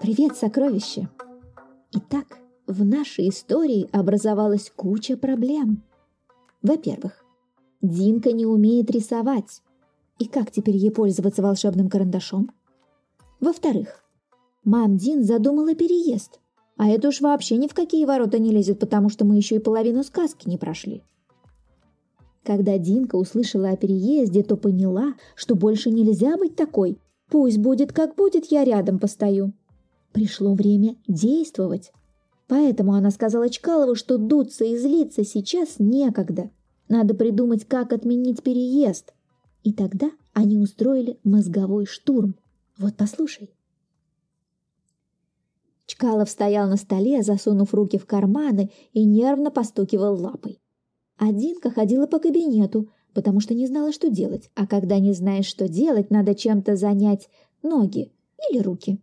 Привет, сокровище! Итак, в нашей истории образовалась куча проблем. Во-первых, Динка не умеет рисовать. И как теперь ей пользоваться волшебным карандашом? Во-вторых, мам Дин задумала переезд. А это уж вообще ни в какие ворота не лезет, потому что мы еще и половину сказки не прошли. Когда Динка услышала о переезде, то поняла, что больше нельзя быть такой. Пусть будет как будет, я рядом постою. Пришло время действовать. Поэтому она сказала Чкалову, что дуться и злиться сейчас некогда. Надо придумать, как отменить переезд. И тогда они устроили мозговой штурм. Вот послушай. Чкалов стоял на столе, засунув руки в карманы и нервно постукивал лапой. А Динка ходила по кабинету, потому что не знала, что делать. А когда не знаешь, что делать, надо чем-то занять ноги или руки.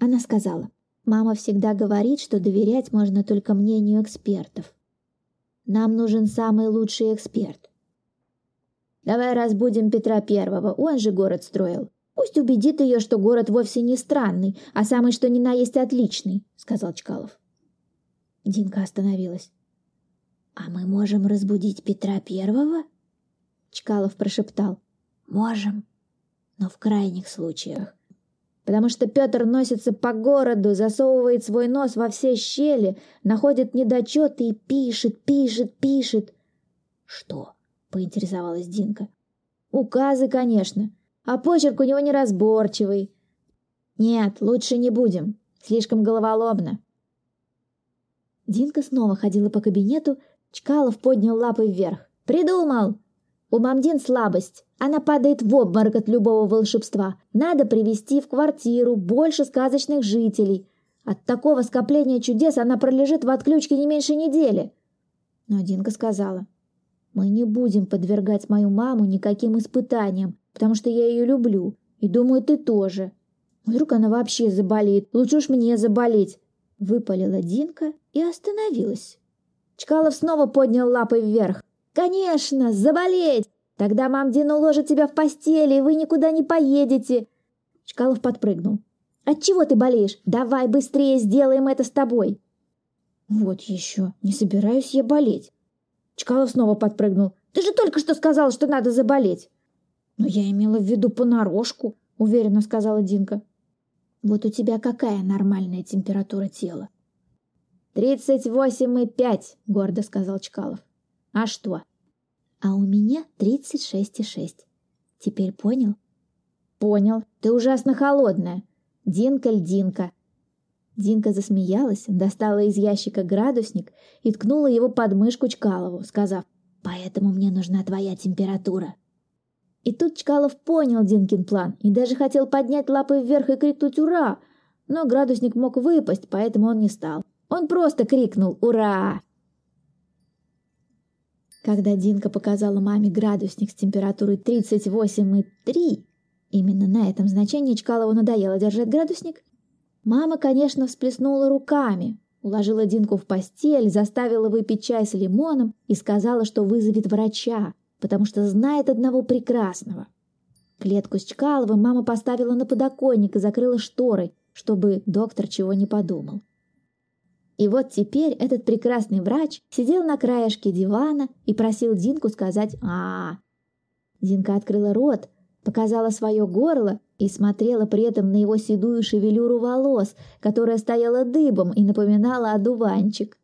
Она сказала, «Мама всегда говорит, что доверять можно только мнению экспертов. Нам нужен самый лучший эксперт. Давай разбудим Петра Первого, он же город строил. Пусть убедит ее, что город вовсе не странный, а самый что ни на есть отличный», — сказал Чкалов. Динка остановилась. «А мы можем разбудить Петра Первого?» Чкалов прошептал. «Можем, но в крайних случаях. Потому что Петр носится по городу, засовывает свой нос во все щели, находит недочеты и пишет, пишет, пишет». «Что?» — поинтересовалась Динка. «Указы, конечно. А почерк у него неразборчивый». «Нет, лучше не будем. Слишком головоломно». Динка снова ходила по кабинету, Чкалов поднял лапы вверх. «Придумал! У Мамдин слабость. Она падает в обморок от любого волшебства. Надо привести в квартиру больше сказочных жителей. От такого скопления чудес она пролежит в отключке не меньше недели». Но Динка сказала, «Мы не будем подвергать мою маму никаким испытаниям, потому что я ее люблю, и думаю, ты тоже. Вдруг она вообще заболеет, лучше уж мне заболеть». Выпалила Динка и остановилась. Чкалов снова поднял лапы вверх. «Конечно, заболеть! Тогда мам Дина уложит тебя в постели, и вы никуда не поедете!» Чкалов подпрыгнул. «Отчего ты болеешь? Давай быстрее сделаем это с тобой!» «Вот еще, не собираюсь я болеть!» Чкалов снова подпрыгнул. «Ты же только что сказал, что надо заболеть!» «Но я имела в виду понарошку», — уверенно сказала Динка. «Вот у тебя какая нормальная температура тела?» «Тридцать восемь и пять», — гордо сказал Чкалов. «А что?» «А у меня тридцать шесть и шесть. Теперь понял?» «Понял. Ты ужасно холодная. Динка-льдинка». Динка засмеялась, достала из ящика градусник и ткнула его под мышку Чкалову, сказав, «Поэтому мне нужна твоя температура». И тут Чкалов понял Динкин план и даже хотел поднять лапы вверх и крикнуть «Ура!», но градусник мог выпасть, поэтому он не стал. Он просто крикнул «Ура!». Когда Динка показала маме градусник с температурой 38,3, именно на этом значении Чкалову надоело держать градусник, мама, конечно, всплеснула руками, уложила Динку в постель, заставила выпить чай с лимоном и сказала, что вызовет врача, потому что знает одного прекрасного. Клетку с Чкаловым мама поставила на подоконник и закрыла шторой, чтобы доктор чего не подумал. И вот теперь этот прекрасный врач сидел на краешке дивана и просил Динку сказать а. Динка открыла рот, показала свое горло и смотрела при этом на его седую шевелюру волос, которая стояла дыбом и напоминала одуванчик.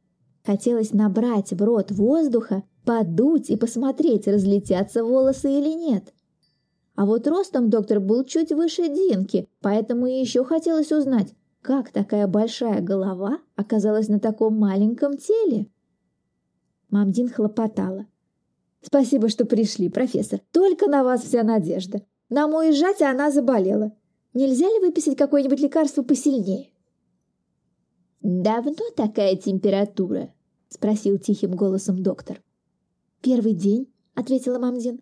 Хотелось набрать в рот воздуха, подуть и посмотреть, разлетятся волосы или нет. А вот ростом доктор был чуть выше Динки, поэтому еще хотелось узнать, как такая большая голова оказалась на таком маленьком теле? Мамдин хлопотала. «Спасибо, что пришли, профессор. Только на вас вся надежда. Нам уезжать, а она заболела. Нельзя ли выписать какое-нибудь лекарство посильнее?» «Давно такая температура?» — спросил тихим голосом доктор. «Первый день», — ответила Мамдин.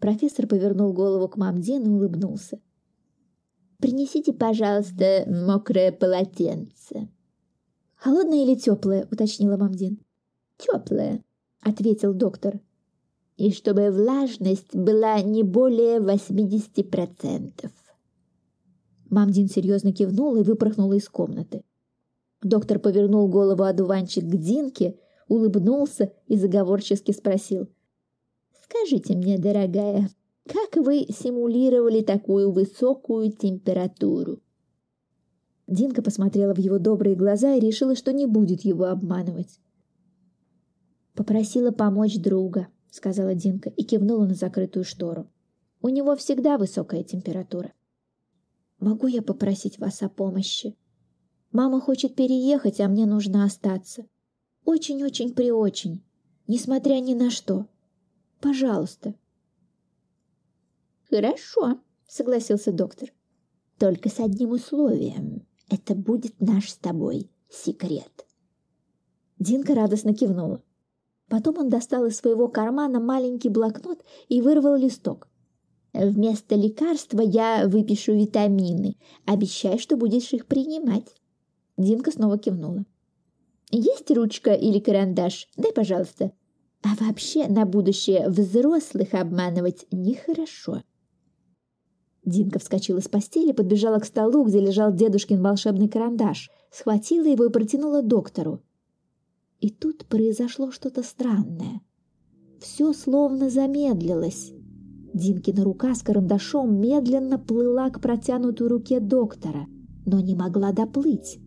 Профессор повернул голову к Мамдин и улыбнулся. Принесите, пожалуйста, мокрое полотенце. Холодное или теплое? уточнила Мамдин. Теплое, ответил доктор. И чтобы влажность была не более восьмидесяти процентов. Мамдин серьезно кивнула и выпорхнула из комнаты. Доктор повернул голову одуванчик к Динке, улыбнулся и заговорчески спросил. «Скажите мне, дорогая, как вы симулировали такую высокую температуру?» Динка посмотрела в его добрые глаза и решила, что не будет его обманывать. «Попросила помочь друга», — сказала Динка и кивнула на закрытую штору. «У него всегда высокая температура». «Могу я попросить вас о помощи? Мама хочет переехать, а мне нужно остаться. Очень-очень-преочень, несмотря ни на что. Пожалуйста». «Хорошо», — согласился доктор. «Только с одним условием. Это будет наш с тобой секрет». Динка радостно кивнула. Потом он достал из своего кармана маленький блокнот и вырвал листок. «Вместо лекарства я выпишу витамины. Обещай, что будешь их принимать». Динка снова кивнула. «Есть ручка или карандаш? Дай, пожалуйста». «А вообще на будущее взрослых обманывать нехорошо». Динка вскочила с постели, подбежала к столу, где лежал дедушкин волшебный карандаш, схватила его и протянула доктору. И тут произошло что-то странное. Все словно замедлилось. Динкина рука с карандашом медленно плыла к протянутой руке доктора, но не могла доплыть.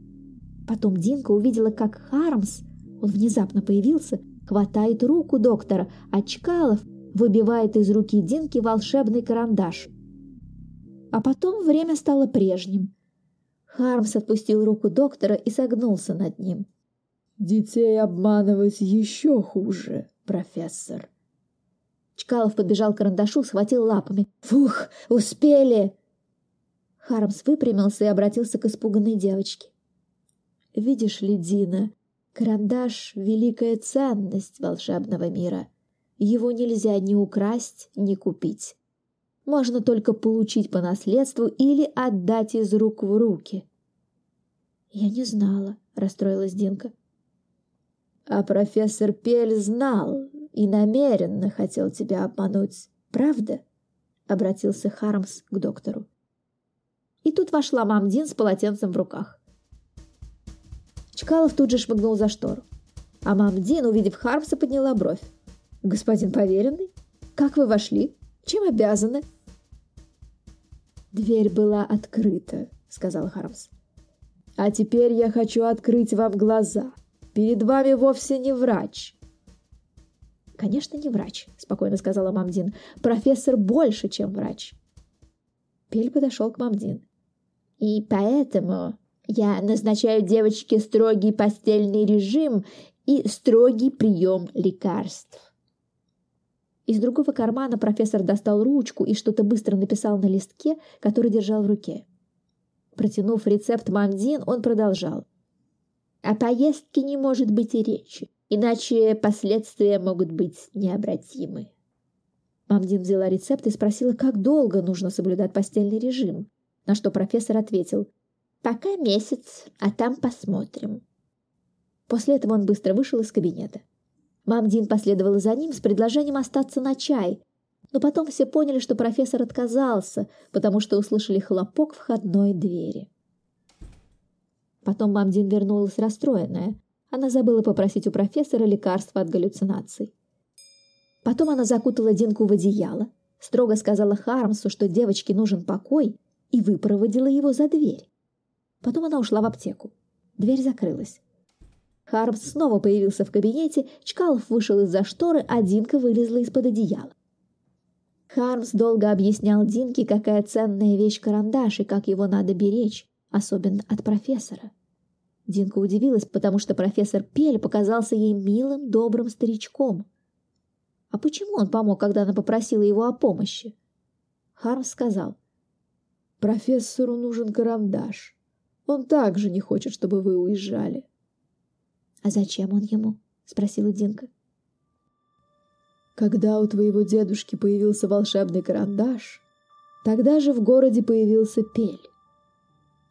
Потом Динка увидела, как Хармс, он внезапно появился, хватает руку доктора, а Чкалов выбивает из руки Динки волшебный карандаш. А потом время стало прежним. Хармс отпустил руку доктора и согнулся над ним. Детей обманывать еще хуже, профессор. Чкалов подбежал к карандашу, схватил лапами. «Фух, успели!» Хармс выпрямился и обратился к испуганной девочке. «Видишь ли, Дина, карандаш — великая ценность волшебного мира. Его нельзя ни украсть, ни купить. Можно только получить по наследству или отдать из рук в руки». «Я не знала», — расстроилась Динка. А профессор Пель знал и намеренно хотел тебя обмануть, правда? Обратился Хармс к доктору. И тут вошла Мамдин с полотенцем в руках. Чкалов тут же шмыгнул за штору. А Мамдин, увидев Хармса, подняла бровь. «Господин поверенный, как вы вошли? Чем обязаны?» «Дверь была открыта», — сказал Хармс. «А теперь я хочу открыть вам глаза. Перед вами вовсе не врач». «Конечно, не врач», — спокойно сказала Мамдин. «Профессор больше, чем врач». Пель подошел к Мамдин. «И поэтому я назначаю девочке строгий постельный режим и строгий прием лекарств». Из другого кармана профессор достал ручку и что-то быстро написал на листке, который держал в руке. Протянув рецепт Мамдин, он продолжал. О поездке не может быть и речи, иначе последствия могут быть необратимы. Мамдин взяла рецепт и спросила, как долго нужно соблюдать постельный режим, на что профессор ответил «Пока месяц, а там посмотрим». После этого он быстро вышел из кабинета. Мамдин последовала за ним с предложением остаться на чай, но потом все поняли, что профессор отказался, потому что услышали хлопок входной двери. Потом Мамдин вернулась расстроенная. Она забыла попросить у профессора лекарства от галлюцинаций. Потом она закутала Динку в одеяло, строго сказала Хармсу, что девочке нужен покой, и выпроводила его за дверь. Потом она ушла в аптеку. Дверь закрылась. Хармс снова появился в кабинете, Чкалов вышел из-за шторы, а Динка вылезла из-под одеяла. Хармс долго объяснял Динке, какая ценная вещь карандаш и как его надо беречь особенно от профессора. Динка удивилась, потому что профессор Пель показался ей милым, добрым старичком. А почему он помог, когда она попросила его о помощи? Хармс сказал. «Профессору нужен карандаш. Он также не хочет, чтобы вы уезжали». «А зачем он ему?» — спросила Динка. «Когда у твоего дедушки появился волшебный карандаш, тогда же в городе появился Пель.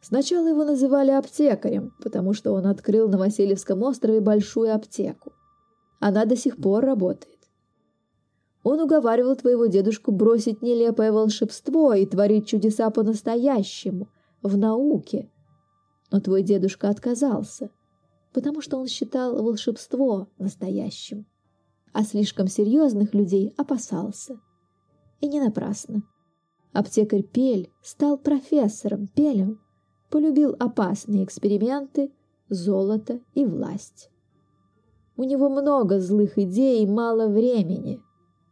Сначала его называли аптекарем, потому что он открыл на Васильевском острове большую аптеку. Она до сих пор работает. Он уговаривал твоего дедушку бросить нелепое волшебство и творить чудеса по-настоящему, в науке. Но твой дедушка отказался, потому что он считал волшебство настоящим, а слишком серьезных людей опасался. И не напрасно. Аптекарь Пель стал профессором Пелем, полюбил опасные эксперименты, золото и власть. У него много злых идей и мало времени,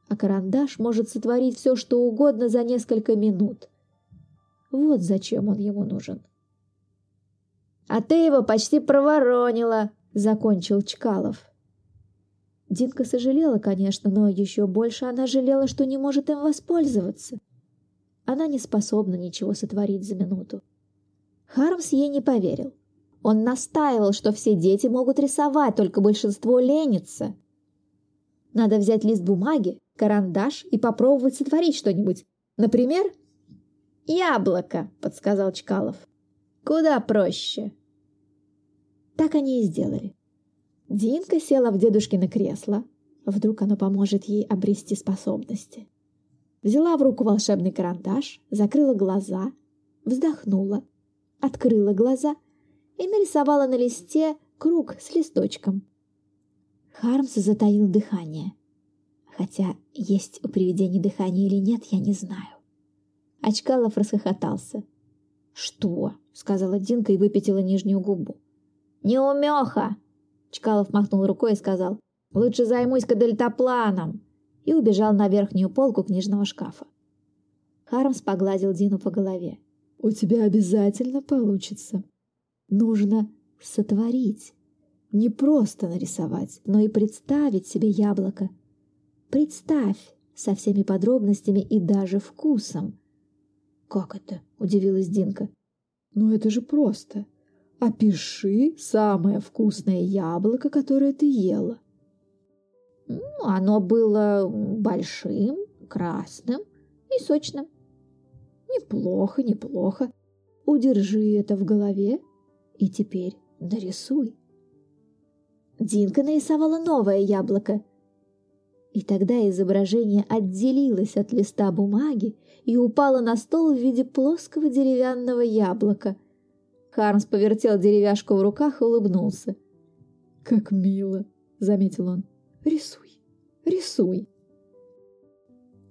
а карандаш может сотворить все, что угодно за несколько минут. Вот зачем он ему нужен. «А ты его почти проворонила!» — закончил Чкалов. Динка сожалела, конечно, но еще больше она жалела, что не может им воспользоваться. Она не способна ничего сотворить за минуту. Хармс ей не поверил. Он настаивал, что все дети могут рисовать, только большинство ленится. Надо взять лист бумаги, карандаш и попробовать сотворить что-нибудь. Например, «Яблоко», — подсказал Чкалов. «Куда проще». Так они и сделали. Динка села в дедушкино кресло. Вдруг оно поможет ей обрести способности. Взяла в руку волшебный карандаш, закрыла глаза, вздохнула, открыла глаза и нарисовала на листе круг с листочком. Хармс затаил дыхание. Хотя есть у привидений дыхание или нет, я не знаю. Очкалов расхохотался. «Что?» — сказала Динка и выпятила нижнюю губу. «Неумеха!» Чкалов махнул рукой и сказал. «Лучше займусь-ка дельтапланом!» и убежал на верхнюю полку книжного шкафа. Хармс погладил Дину по голове. «У тебя обязательно получится. Нужно сотворить. Не просто нарисовать, но и представить себе яблоко. Представь со всеми подробностями и даже вкусом. «Как это?» – удивилась Динка. «Ну это же просто. Опиши самое вкусное яблоко, которое ты ела». Ну, оно было большим, красным и сочным. Неплохо, неплохо. Удержи это в голове и теперь нарисуй. Динка нарисовала новое яблоко. И тогда изображение отделилось от листа бумаги и упало на стол в виде плоского деревянного яблока. Хармс повертел деревяшку в руках и улыбнулся. «Как мило!» — заметил он. «Рисуй, рисуй!»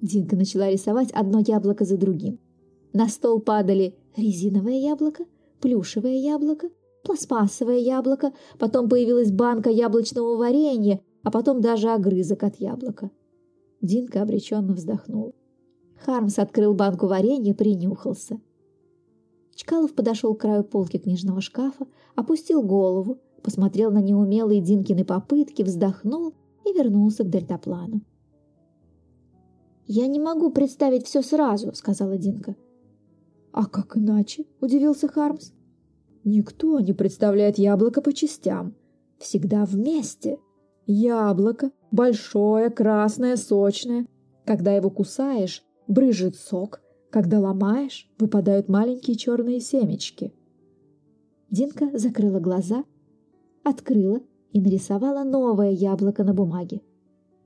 Динка начала рисовать одно яблоко за другим. На стол падали резиновое яблоко, плюшевое яблоко, пластмассовое яблоко, потом появилась банка яблочного варенья, а потом даже огрызок от яблока. Динка обреченно вздохнул. Хармс открыл банку варенья, принюхался. Чкалов подошел к краю полки книжного шкафа, опустил голову, посмотрел на неумелые Динкины попытки, вздохнул и вернулся к дельтаплану. «Я не могу представить все сразу», — сказала Динка. «А как иначе?» — удивился Хармс. «Никто не представляет яблоко по частям. Всегда вместе. Яблоко большое, красное, сочное. Когда его кусаешь, брызжет сок. Когда ломаешь, выпадают маленькие черные семечки». Динка закрыла глаза, открыла и нарисовала новое яблоко на бумаге.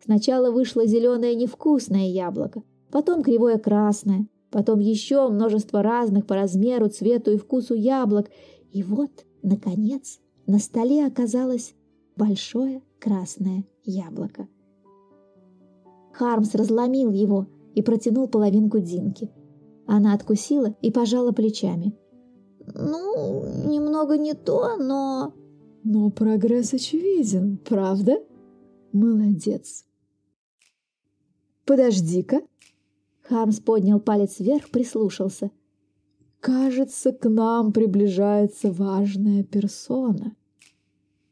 Сначала вышло зеленое невкусное яблоко, потом кривое красное, потом еще множество разных по размеру, цвету и вкусу яблок. И вот, наконец, на столе оказалось большое красное яблоко. Хармс разломил его и протянул половинку Динки. Она откусила и пожала плечами. «Ну, немного не то, но...» «Но прогресс очевиден, правда?» «Молодец!» «Подожди-ка!» Хармс поднял палец вверх, прислушался. «Кажется, к нам приближается важная персона».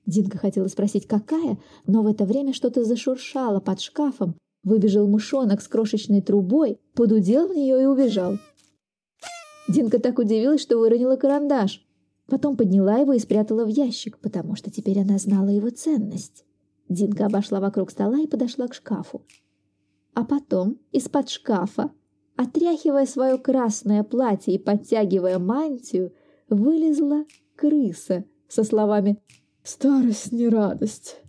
Динка хотела спросить, какая, но в это время что-то зашуршало под шкафом. Выбежал мышонок с крошечной трубой, подудел в нее и убежал. Динка так удивилась, что выронила карандаш. Потом подняла его и спрятала в ящик, потому что теперь она знала его ценность. Динка обошла вокруг стола и подошла к шкафу. А потом из-под шкафа, отряхивая свое красное платье и подтягивая мантию, вылезла крыса со словами «Старость не радость».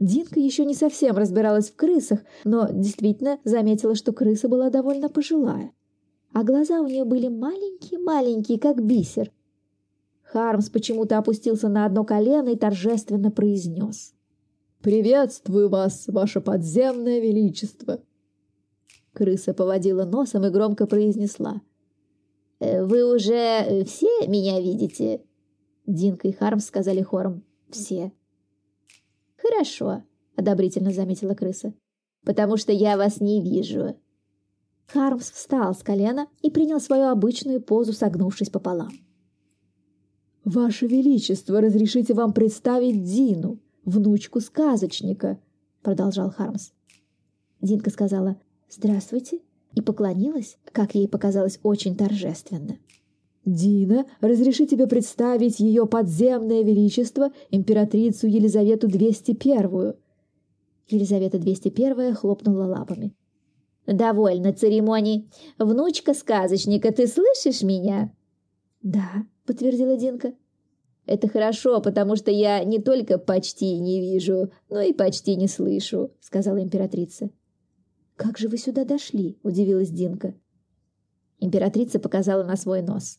Динка еще не совсем разбиралась в крысах, но действительно заметила, что крыса была довольно пожилая. а глаза у нее были маленькие-маленькие, как бисер. Хармс почему-то опустился на одно колено и торжественно произнес. «Приветствую вас, ваше подземное величество!» Крыса поводила носом и громко произнесла. «Э, «Вы уже все меня видите?» Динка и Хармс сказали хором. «Все». «Хорошо», — одобрительно заметила крыса. «Потому что я вас не вижу». Хармс встал с колена и принял свою обычную позу, согнувшись пополам. «Ваше Величество, разрешите вам представить Дину, внучку сказочника», — продолжал Хармс. Динка сказала «Здравствуйте» и поклонилась, как ей показалось, очень торжественно. «Дина, разреши тебе представить ее подземное величество, императрицу Елизавету 201-ю». Елизавета 201 хлопнула лапами. «Довольно церемоний. Внучка сказочника, ты слышишь меня?» «Да», — подтвердила Динка. «Это хорошо, потому что я не только почти не вижу, но и почти не слышу», — сказала императрица. «Как же вы сюда дошли?» — удивилась Динка. Императрица показала на свой нос.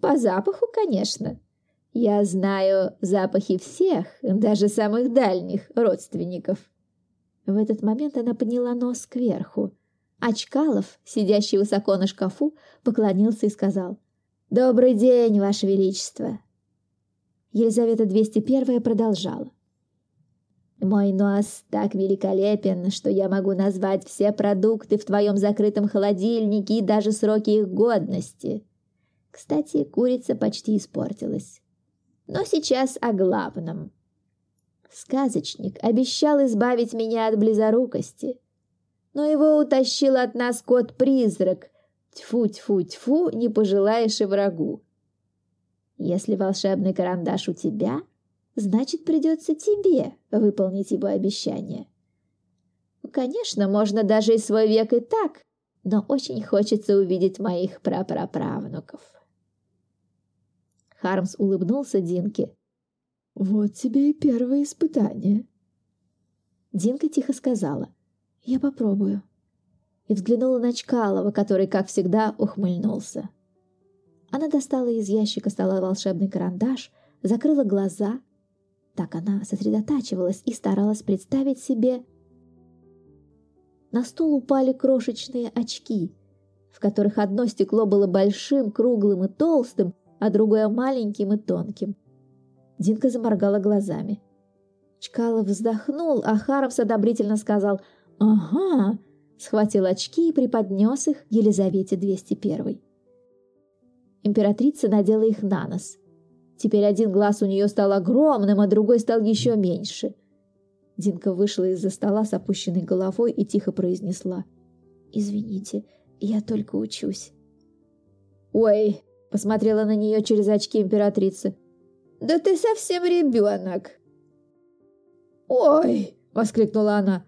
«По запаху, конечно. Я знаю запахи всех, даже самых дальних родственников». В этот момент она подняла нос кверху. Очкалов, сидящий высоко на шкафу, поклонился и сказал «Добрый день, Ваше Величество!» Елизавета 201 продолжала. «Мой нос так великолепен, что я могу назвать все продукты в твоем закрытом холодильнике и даже сроки их годности. Кстати, курица почти испортилась. Но сейчас о главном. Сказочник обещал избавить меня от близорукости, но его утащил от нас кот-призрак. Тьфу-тьфу-тьфу, не пожелаешь и врагу. Если волшебный карандаш у тебя, значит, придется тебе выполнить его обещание. Конечно, можно даже и свой век и так, но очень хочется увидеть моих прапраправнуков. Хармс улыбнулся Динке. «Вот тебе и первое испытание». Динка тихо сказала. «Я попробую». И взглянула на Чкалова, который, как всегда, ухмыльнулся. Она достала из ящика стола волшебный карандаш, закрыла глаза. Так она сосредотачивалась и старалась представить себе... На стол упали крошечные очки, в которых одно стекло было большим, круглым и толстым, а другое маленьким и тонким. Динка заморгала глазами. Чкалов вздохнул, а Хармс одобрительно сказал «Ага», схватил очки и преподнес их Елизавете 201. Императрица надела их на нос. Теперь один глаз у нее стал огромным, а другой стал еще меньше. Динка вышла из-за стола с опущенной головой и тихо произнесла «Извините, я только учусь». «Ой!» – посмотрела на нее через очки императрицы. «Да ты совсем ребенок!» «Ой!» – воскликнула она.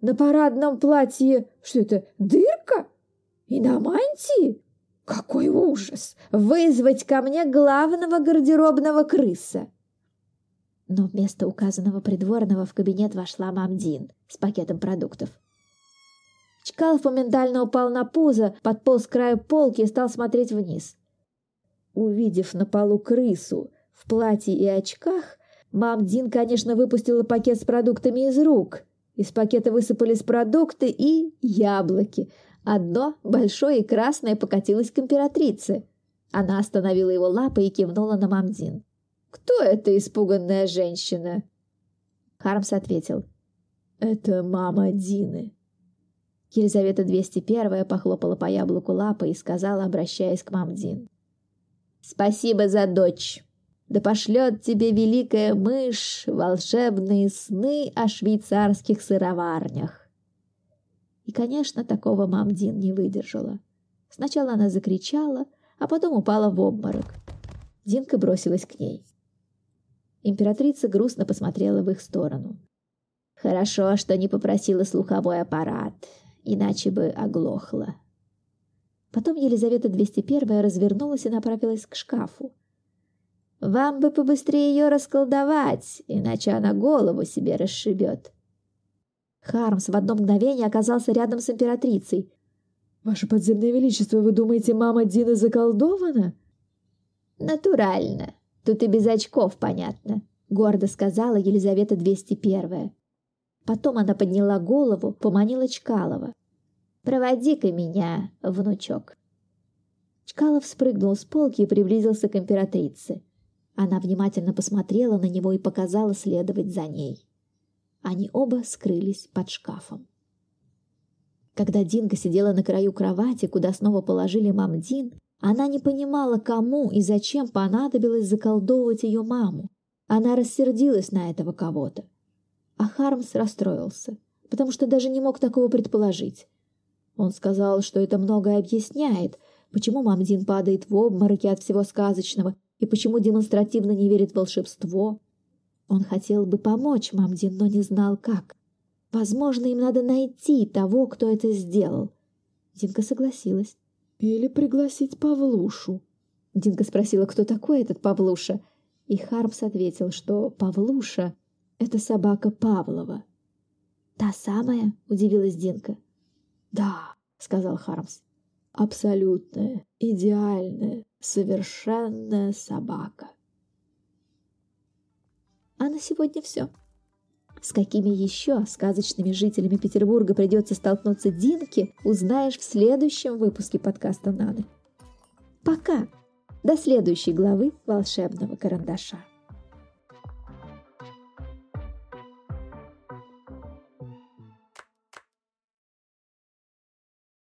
«На парадном платье что это, дырка? И на мантии? Какой ужас! Вызвать ко мне главного гардеробного крыса!» Но вместо указанного придворного в кабинет вошла Мамдин с пакетом продуктов. Чкалов моментально упал на пузо, подполз к краю полки и стал смотреть вниз. Увидев на полу крысу в платье и очках, Мам Дин, конечно, выпустила пакет с продуктами из рук. Из пакета высыпались продукты и яблоки. Одно, большое и красное, покатилось к императрице. Она остановила его лапой и кивнула на Мамдин. «Кто эта испуганная женщина?» Хармс ответил. «Это мама Дины». Елизавета 201 похлопала по яблоку лапой и сказала, обращаясь к Мамдин. «Спасибо за дочь. Да пошлет тебе великая мышь волшебные сны о швейцарских сыроварнях. И, конечно, такого мамдин не выдержала. Сначала она закричала, а потом упала в обморок. Динка бросилась к ней. Императрица грустно посмотрела в их сторону. Хорошо, что не попросила слуховой аппарат, иначе бы оглохла. Потом Елизавета 201 развернулась и направилась к шкафу. Вам бы побыстрее ее расколдовать, иначе она голову себе расшибет. Хармс в одно мгновение оказался рядом с императрицей. Ваше подземное величество, вы думаете, мама Дины заколдована? Натурально. Тут и без очков понятно, гордо сказала Елизавета 201. Потом она подняла голову, поманила Чкалова. «Проводи-ка меня, внучок». Чкалов спрыгнул с полки и приблизился к императрице. Она внимательно посмотрела на него и показала следовать за ней. Они оба скрылись под шкафом. Когда Динка сидела на краю кровати, куда снова положили мам Дин, она не понимала, кому и зачем понадобилось заколдовывать ее маму. Она рассердилась на этого кого-то. А Хармс расстроился, потому что даже не мог такого предположить. Он сказал, что это многое объясняет, почему мам Дин падает в обмороки от всего сказочного и почему демонстративно не верит в волшебство. Он хотел бы помочь мам Дин, но не знал как. Возможно, им надо найти того, кто это сделал. Динка согласилась. Или пригласить Павлушу. Динка спросила, кто такой этот Павлуша. И Хармс ответил, что Павлуша — это собака Павлова. «Та самая?» — удивилась Динка. «Да», — сказал Хармс. «Абсолютная, идеальная, совершенная собака». А на сегодня все. С какими еще сказочными жителями Петербурга придется столкнуться Динке, узнаешь в следующем выпуске подкаста «Наны». Пока! До следующей главы «Волшебного карандаша».